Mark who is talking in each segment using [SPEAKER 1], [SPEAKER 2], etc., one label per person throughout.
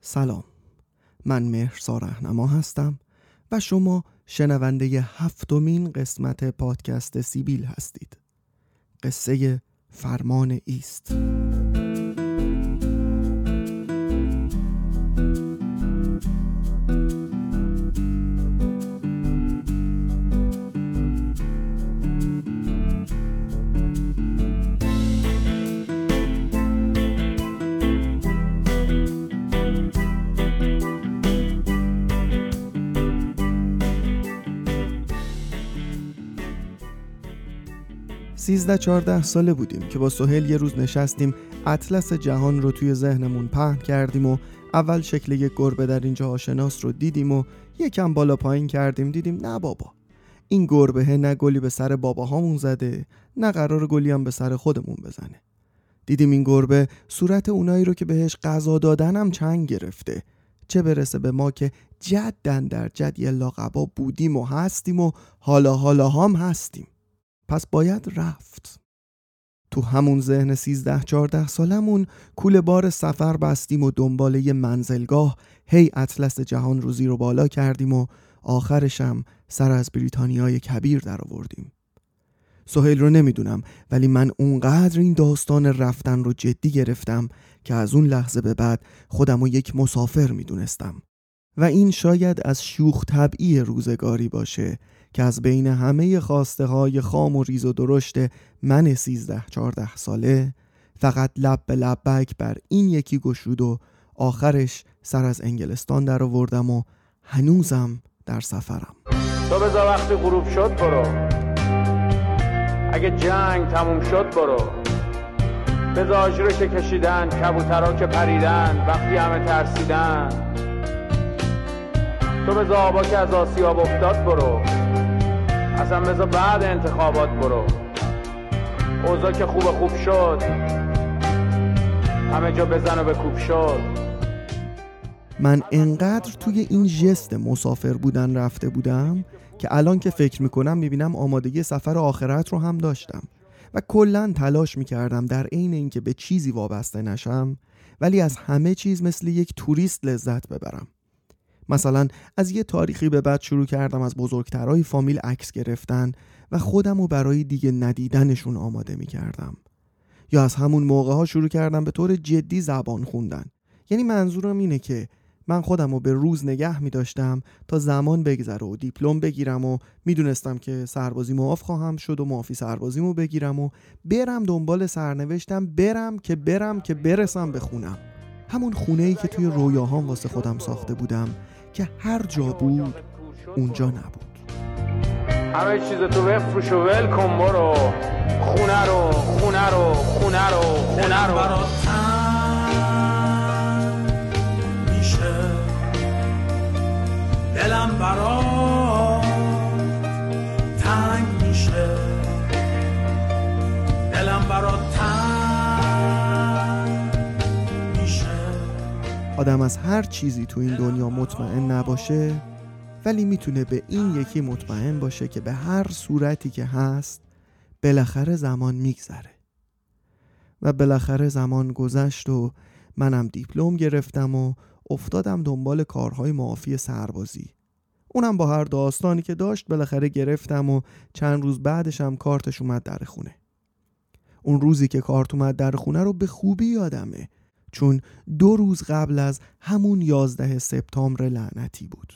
[SPEAKER 1] سلام. من مهرسا رهنما هستم و شما شنونده هفتمین قسمت پادکست سیبیل هستید. قصه فرمان ایست. سیزده چارده ساله بودیم که با سهیل یه روز نشستیم اطلس جهان رو توی ذهنمون پهن کردیم و اول شکل یک گربه در اینجا آشناس رو دیدیم و یکم بالا پایین کردیم. دیدیم نه بابا این گربه نه گلی به سر باباهامون زده نه قرار گلی هم به سر خودمون بزنه. دیدیم این گربه صورت اونایی رو که بهش غذا دادنم چنگ گرفته. چه برسه به ما که جدن در جد یه بودیم و هستیم و حالا حالا هم هستیم. پس باید رفت. تو همون ذهن سیزده چارده سالمون کول بار سفر بستیم و دنبال یه منزلگاه هی اطلس جهان روزی رو بالا کردیم و آخرشم سر از بریتانیای کبیر در آوردیم. سهیل رو نمی‌دونم ولی من اونقدر این داستان رفتن رو جدی گرفتم که از اون لحظه به بعد خودم رو یک مسافر می‌دونستم. و این شاید از شوخ طبعی روزگاری باشه که از بین همه خواسته های خام و ریز و درشت من سیزده چارده ساله فقط لب به لبک بر این یکی گشود و آخرش سر از انگلستان در آوردم و هنوزم در سفرم.
[SPEAKER 2] تو بزا وقتی غروب شد برو. اگه جنگ تموم شد برو. بزا آجرش کشیدن کبوترا که پریدن وقتی همه ترسیدن. تو بزا آبا که از آسیاب افتاد برو. اصلا بذار بعد انتخابات برو. اوضاع که خوب خوب شد. همه جا بزن و به کوب شد.
[SPEAKER 1] من انقدر توی این جست مسافر بودن رفته بودم که الان که فکر می‌کنم می‌بینم آمادگی سفر آخرت رو هم داشتم و کلا تلاش می‌کردم در عین اینکه به چیزی وابسته نشم ولی از همه چیز مثل یک توریست لذت ببرم. مثلا از یه تاریخی به بعد شروع کردم از بزرگترهای فامیل عکس گرفتن و خودم رو برای دیگه ندیدنشون آماده می کردم. یا از همون موقع ها شروع کردم به طور جدی زبان خوندن یعنی منظورم اینه که من خودم رو به روز نگه می داشتم تا زمان بگذره و دیپلم بگیرم و می‌دونستم که سربازی معاف خواهم شد و معافی سربازیمو بگیرم و برم دنبال سرنوشتم برم که برم که برسم به خونم همون خونه ای که توی رویاهام واسه خودم ساخته بودم که هر جا بود اونجا نبود.
[SPEAKER 2] همه چیز تو بفروش و ول کن برو. خونه رو خونه رو خونه رو خونه رو.
[SPEAKER 3] میشه. دلم برات
[SPEAKER 1] آدم از هر چیزی تو این دنیا مطمئن نباشه ولی می‌تونه به این یکی مطمئن باشه که به هر صورتی که هست بالاخره زمان میگذره. و بالاخره زمان گذشت و منم دیپلم گرفتم و افتادم دنبال کارهای معافی سربازی. اونم با هر داستانی که داشت بالاخره گرفتم و چند روز بعدشم کارتش اومد در خونه. اون روزی که کارت اومد در خونه رو به خوبی یادمه. چون دو روز قبل از همون یازده سپتامبر لعنتی بود.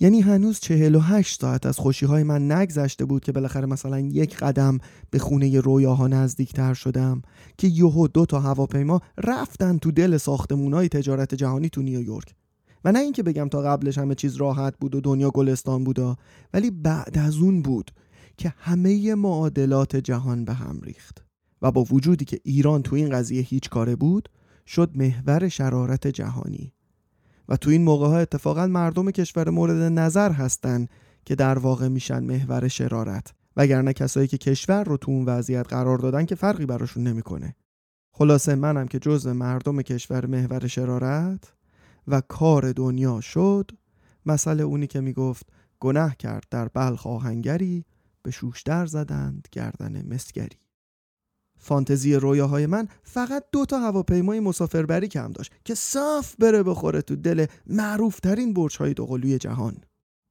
[SPEAKER 1] یعنی هنوز 48 ساعت از خوشی های من نگذشته بود که بالاخره مثلا یک قدم به خونه رویاها نزدیکتر شدم که یهو دو تا هواپیما رفتن تو دل ساختمونای تجارت جهانی تو نیویورک. و نه اینکه بگم تا قبلش همه چیز راحت بود و دنیا گلستان بودا ولی بعد از اون بود که همه معادلات جهان به هم ریخت. و با وجودی که ایران تو این قضیه هیچ کاره بود شد محور شرارت جهانی. و تو این موقع ها اتفاقا مردم کشور مورد نظر هستند که در واقع میشن محور شرارت وگرنه کسایی که کشور رو تو اون وضعیت قرار دادن که فرقی براشون نمی‌کنه. خلاصه منم که جزء مردم کشور محور شرارت و کار دنیا شد مسئله اونی که می‌گفت گناه کرد در بلخ آهنگری به شوشتر زدند گردن مسگری. فانتزی رویاهای من فقط دو تا هواپیمای مسافربری کم داشت که صاف بره بخوره تو دل معروف ترین برج های دوقلوی جهان.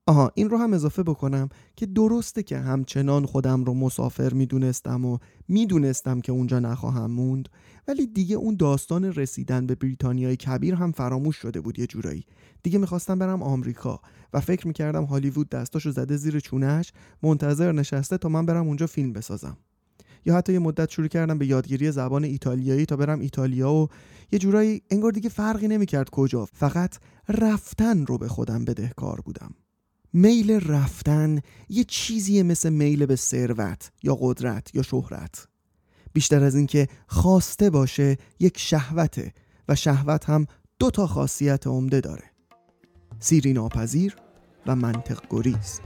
[SPEAKER 1] آها این رو هم اضافه بکنم که درسته که همچنان خودم رو مسافر می‌دونستم و می‌دونستم که اونجا نخواهم موند ولی دیگه اون داستان رسیدن به بریتانیای کبیر هم فراموش شده بود یه جورایی. دیگه می‌خواستم برم آمریکا و فکر می‌کردم هالیوود دستاشو زده زیر چونش منتظر نشسته تا من برم اونجا فیلم بسازم. یا حتی یه مدت شروع کردم به یادگیری زبان ایتالیایی تا برم ایتالیا و یه جورایی انگار دیگه فرقی نمی‌کرد کجا. فقط رفتن رو به خودم بدهکار بودم. میل رفتن یه چیزیه مثل میل به ثروت یا قدرت یا شهرت. بیشتر از اینکه خواسته باشه یک شهوته و شهوت هم دو تا خاصیت عمده داره. سیری ناپذیر و منطق گریز.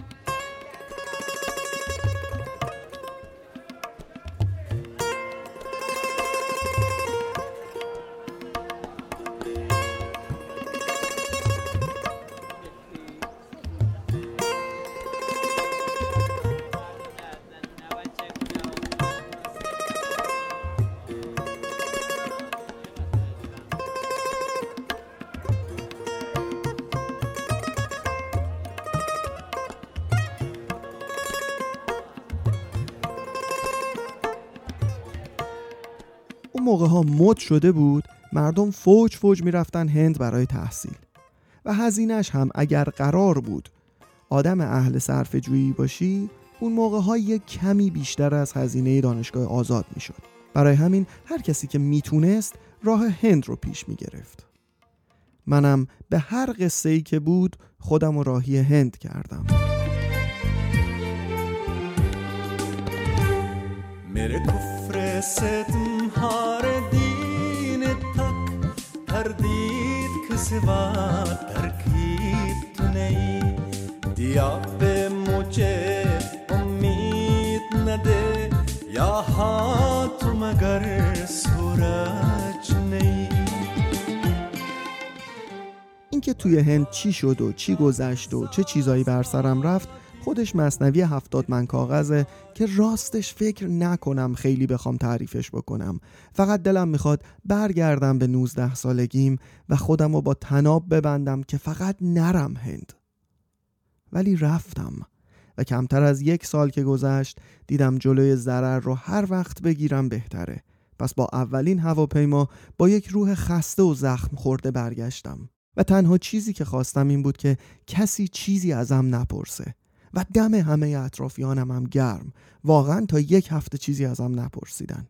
[SPEAKER 1] موقع ها مد شده بود مردم فوج فوج می‌رفتن هند برای تحصیل. و هزینش هم اگر قرار بود آدم اهل صرف جویی باشی اون موقع های کمی بیشتر از هزینه دانشگاه آزاد می‌شد. برای همین هر کسی که می‌تونست راه هند رو پیش می گرفت. منم به هر قصه ای که بود خودم و راهی هند کردم.
[SPEAKER 4] میره کفر ستم تردید کسی و ترکیب تو نی دیا به مجھے امید نده یا ها تو مگر سورج نی
[SPEAKER 1] اینکه توی هند چی شد و چی گذشت و چه چیزایی بر سرم رفت خودش مصنوی هفتاد من کاغذه که راستش فکر نکنم خیلی بخوام تعریفش بکنم. فقط دلم می‌خواد برگردم به 19 سالگیم و خودم رو با تناب ببندم که فقط نرم هند. ولی رفتم و کمتر از یک سال که گذشت دیدم جلوی ضرر رو هر وقت بگیرم بهتره. پس با اولین هواپیما با یک روح خسته و زخم خورده برگشتم. و تنها چیزی که خواستم این بود که کسی چیزی ازم نپرسه. و دم همه اطرافیانم هم گرم واقعا تا یک هفته چیزی ازم نپرسیدن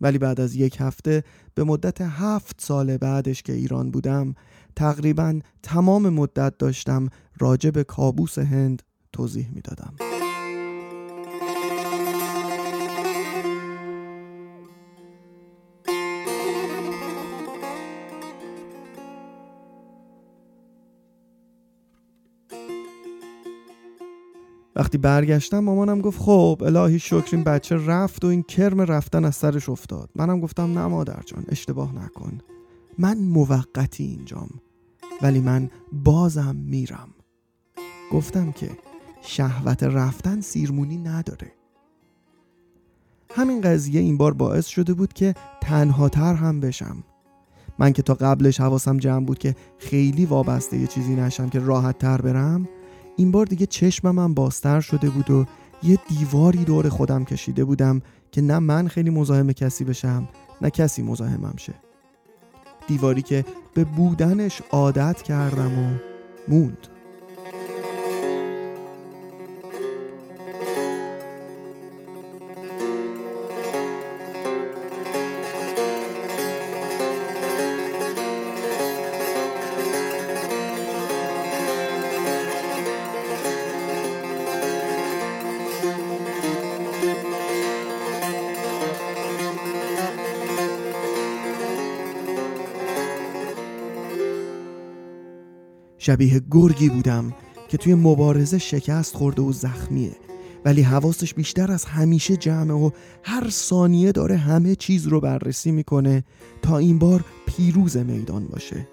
[SPEAKER 1] ولی بعد از یک هفته به مدت هفت سال بعدش که ایران بودم تقریبا تمام مدت داشتم راجع به کابوس هند توضیح می‌دادم. وقتی برگشتم مامانم گفت خب الهی شکر این بچه رفت و این کرم رفتن از سرش افتاد. منم گفتم نه مادر جان اشتباه نکن. من موقتی اینجام ولی من بازم میرم. گفتم که شهوت رفتن سیرمونی نداره. همین قضیه این بار باعث شده بود که تنها تر هم بشم. من که تا قبلش حواسم جمع بود که خیلی وابسته یه چیزی نشم که راحت تر برم این بار دیگه چشمم هم بازتر شده بود و یه دیواری دور خودم کشیده بودم که نه من خیلی مزاحم کسی بشم نه کسی مزاحمم شه. دیواری که به بودنش عادت کردم و موند. شبیه گرگی بودم که توی مبارزه شکست خورده و زخمیه. ولی حواسش بیشتر از همیشه جمعه و هر ثانیه داره همه چیز رو بررسی می‌کنه تا این بار پیروز میدان باشه.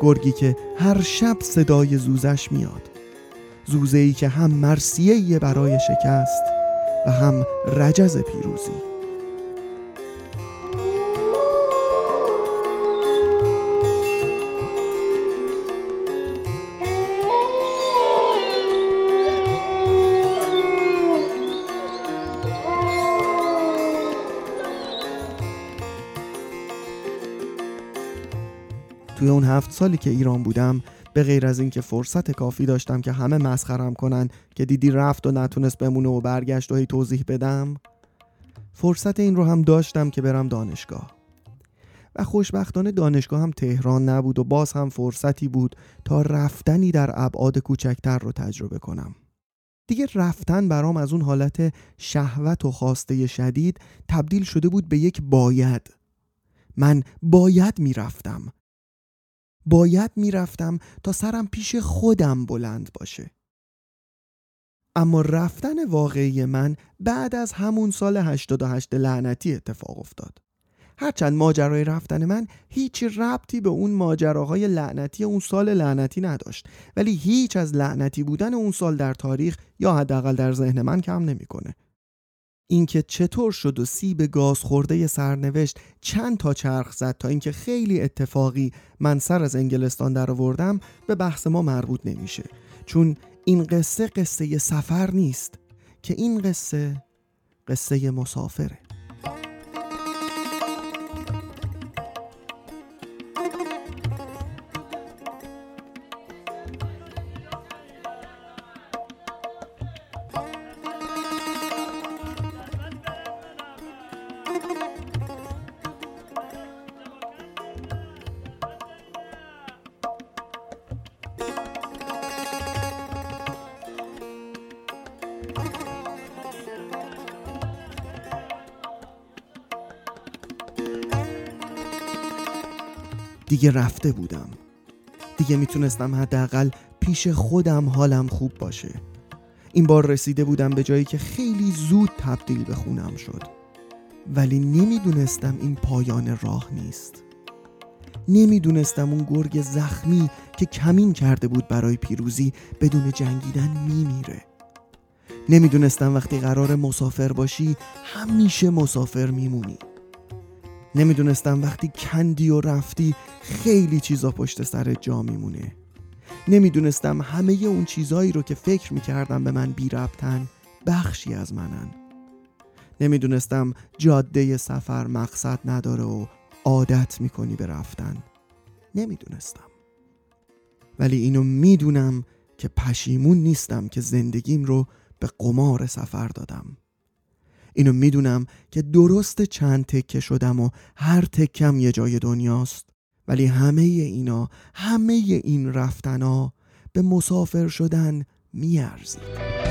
[SPEAKER 1] گرگی که هر شب صدای زوزش میاد. زوزه ای که هم مرسیه برای شکست و هم رجز پیروزی. توی اون هفت سالی که ایران بودم به غیر از اینکه فرصت کافی داشتم که همه مسخرم کنن که دیدی رفت و نتونست بمونه و برگشت و هی توضیح بدم فرصت این رو هم داشتم که برم دانشگاه. و خوشبختانه دانشگاه هم تهران نبود و باز هم فرصتی بود تا رفتنی در ابعاد کوچکتر رو تجربه کنم. دیگه رفتن برام از اون حالت شهوت و خواسته شدید تبدیل شده بود به یک باید. من باید می‌رفتم. باید می‌رفتم تا سرم پیش خودم بلند باشه اما رفتن واقعی من بعد از همون سال 88 لعنتی اتفاق افتاد هرچند ماجرای رفتن من هیچ ربطی به اون ماجراهای لعنتی اون سال لعنتی نداشت ولی هیچ از لعنتی بودن اون سال در تاریخ یا حداقل در ذهن من کم نمی‌کنه. اینکه چطور شد و سیب گاز خورده سرنوشت چند تا چرخ زد تا اینکه خیلی اتفاقی من سر از انگلستان در آوردم به بحث ما مربوط نمیشه. چون این قصه قصه سفر نیست که این قصه قصه مسافره. دیگه رفته بودم. دیگه می‌تونستم حداقل پیش خودم حالم خوب باشه. این بار رسیده بودم به جایی که خیلی زود تبدیل به خونم شد. ولی نمی‌دونستم این پایان راه نیست. نمی‌دونستم اون گرگ زخمی که کمین کرده بود برای پیروزی بدون جنگیدن میمیره. نمی‌دونستم وقتی قرار مسافر باشی همیشه مسافر میمونی. نمی‌دونستم وقتی کندی و رفتی خیلی چیزا پشت سر جا میمونه. نمی‌دونستم همه اون چیزایی رو که فکر می‌کردم به من بی ربطن بخشی از منن. نمی‌دونستم جاده سفر مقصد نداره و عادت می‌کنی به رفتن. نمی‌دونستم. ولی اینو می‌دونم که پشیمون نیستم که زندگیم رو به قمار سفر دادم. اینو می‌دونم که درست چند تکه شدم و هر تکم یه جای دنیاست. ولی همه اینا همه این رفتنا به مسافر شدن میارزید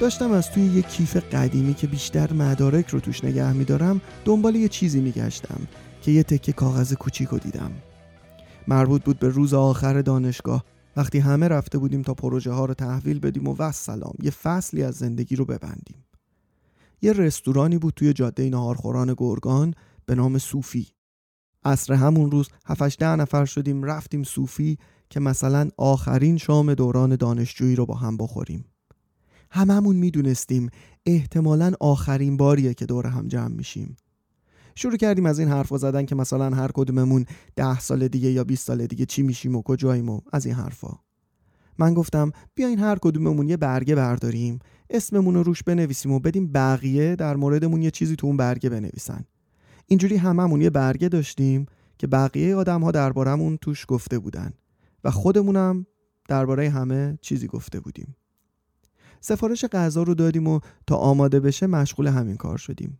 [SPEAKER 1] داشتم از توی یه کیف قدیمی که بیشتر مدارک رو توش نگه میدارم دنبال یه چیزی میگشتم که یه تکه کاغذ کوچیک رو دیدم. مربوط بود به روز آخر دانشگاه. وقتی همه رفته بودیم تا پروژه ها رو تحویل بدیم و سلام یه فصلی از زندگی رو ببندیم. یه رستورانی بود توی جاده نهارخوران گرگان به نام صوفی. عصر همون روز 7 ده نفر شدیم رفتیم صوفی که مثلا آخرین شام دوران دانشجویی رو با هم بخوریم. هممون می‌دونستیم احتمالا آخرین باریه که دور هم جمع میشیم. شروع کردیم از این حرفا زدن که مثلا هر کدوممون ده سال دیگه یا 20 سال دیگه چی میشیم و کجاییم و از این حرفا. من گفتم بیاین هر کدوممون یه برگه برداریم اسممون رو روش بنویسیم و بدیم بقیه در موردمون یه چیزی تو اون برگه بنویسن. اینجوری هممون یه برگه داشتیم که بقیه آدم ها توش گفته بودن و خودمونم درباره همه چیزی گفته بودیم. سفارش غذا رو دادیم و تا آماده بشه مشغول همین کار شدیم.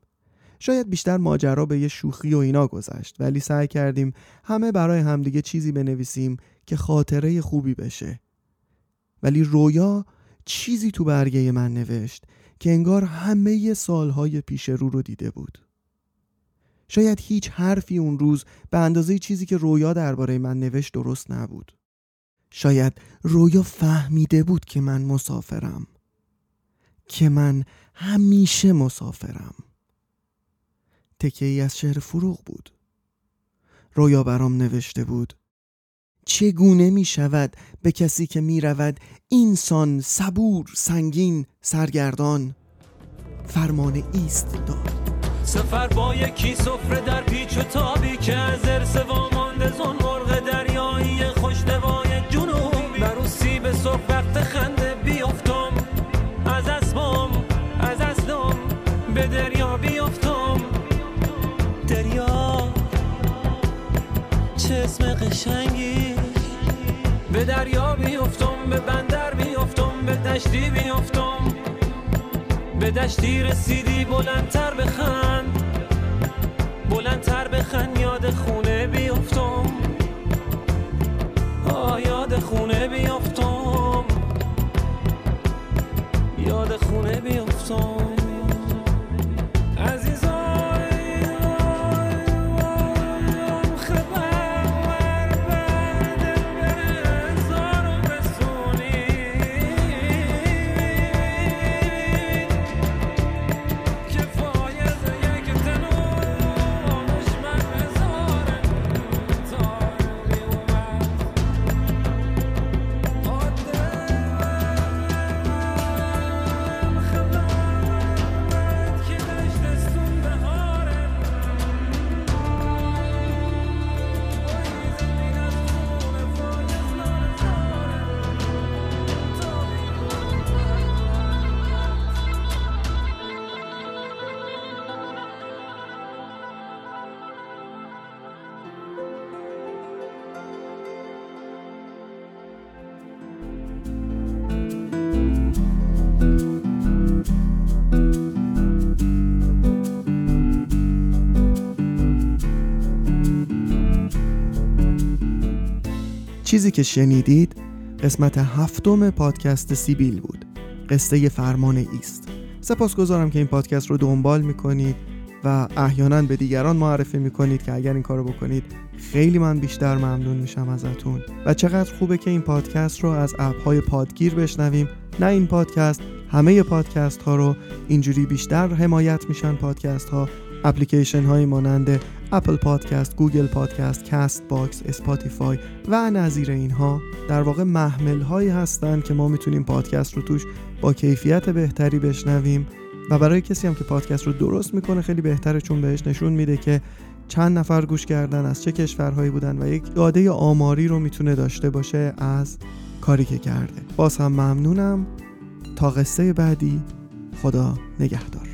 [SPEAKER 1] شاید بیشتر ماجرا به یه شوخی و اینا گذشت ولی سعی کردیم همه برای همدیگه چیزی بنویسیم که خاطره خوبی بشه. ولی رویا چیزی تو برگه من نوشت که انگار همه سالهای پیش رو رو دیده بود. شاید هیچ حرفی اون روز به اندازه چیزی که رویا درباره من نوشت درست نبود. شاید رویا فهمیده بود که من مسافرم. که من همیشه مسافرم. تکه ای از شعر فروغ بود. رویا برام نوشته بود چگونه می شود به کسی که می رود اینسان صبور سنگین سرگردان؟ فرمان ایست داد.
[SPEAKER 5] سفر با یکی سفره در پیچ و تابی که از ارس وامانده زن مرغ دریایی خوشنوای جنوبی. بر به سرخ وقت خنده به دریا بیافتم. دریا چه اسم قشنگی. به دریا بیافتم به بندر بیافتم به دشتی بیافتم. به دشتی رسیدی بلندتر بخند. بلندتر بخند یاد خونه بیافتم. آه یاد خونه بیافتم. یاد خونه بیافتم.
[SPEAKER 1] چیزی که شنیدید قسمت هفتم پادکست سیبیل بود. قصه فرمان ایست. سپاسگزارم که این پادکست رو دنبال می‌کنید و احیانا به دیگران معرفی می‌کنید که اگر این کارو بکنید خیلی من بیشتر ممنون میشم ازتون. و چقدر خوبه که این پادکست رو از اپ های پادگیر بشنویم. نه این پادکست همه پادکست ها رو اینجوری بیشتر حمایت میشن پادکست ها اپلیکیشن های مانند Apple Podcast، Google Podcast، Castbox، Spotify و نظیر اینها در واقع محمل هایی هستند که ما می‌تونیم پادکست رو توش با کیفیت بهتری بشنویم و برای کسی هم که پادکست رو درست می‌کنه خیلی بهتره چون بهش نشون میده که چند نفر گوش کردن از چه کشورهایی بودن و یک داده آماری رو می‌تونه داشته باشه از کاری که کرده. باز هم ممنونم. تا قصه بعدی خدا نگهدار.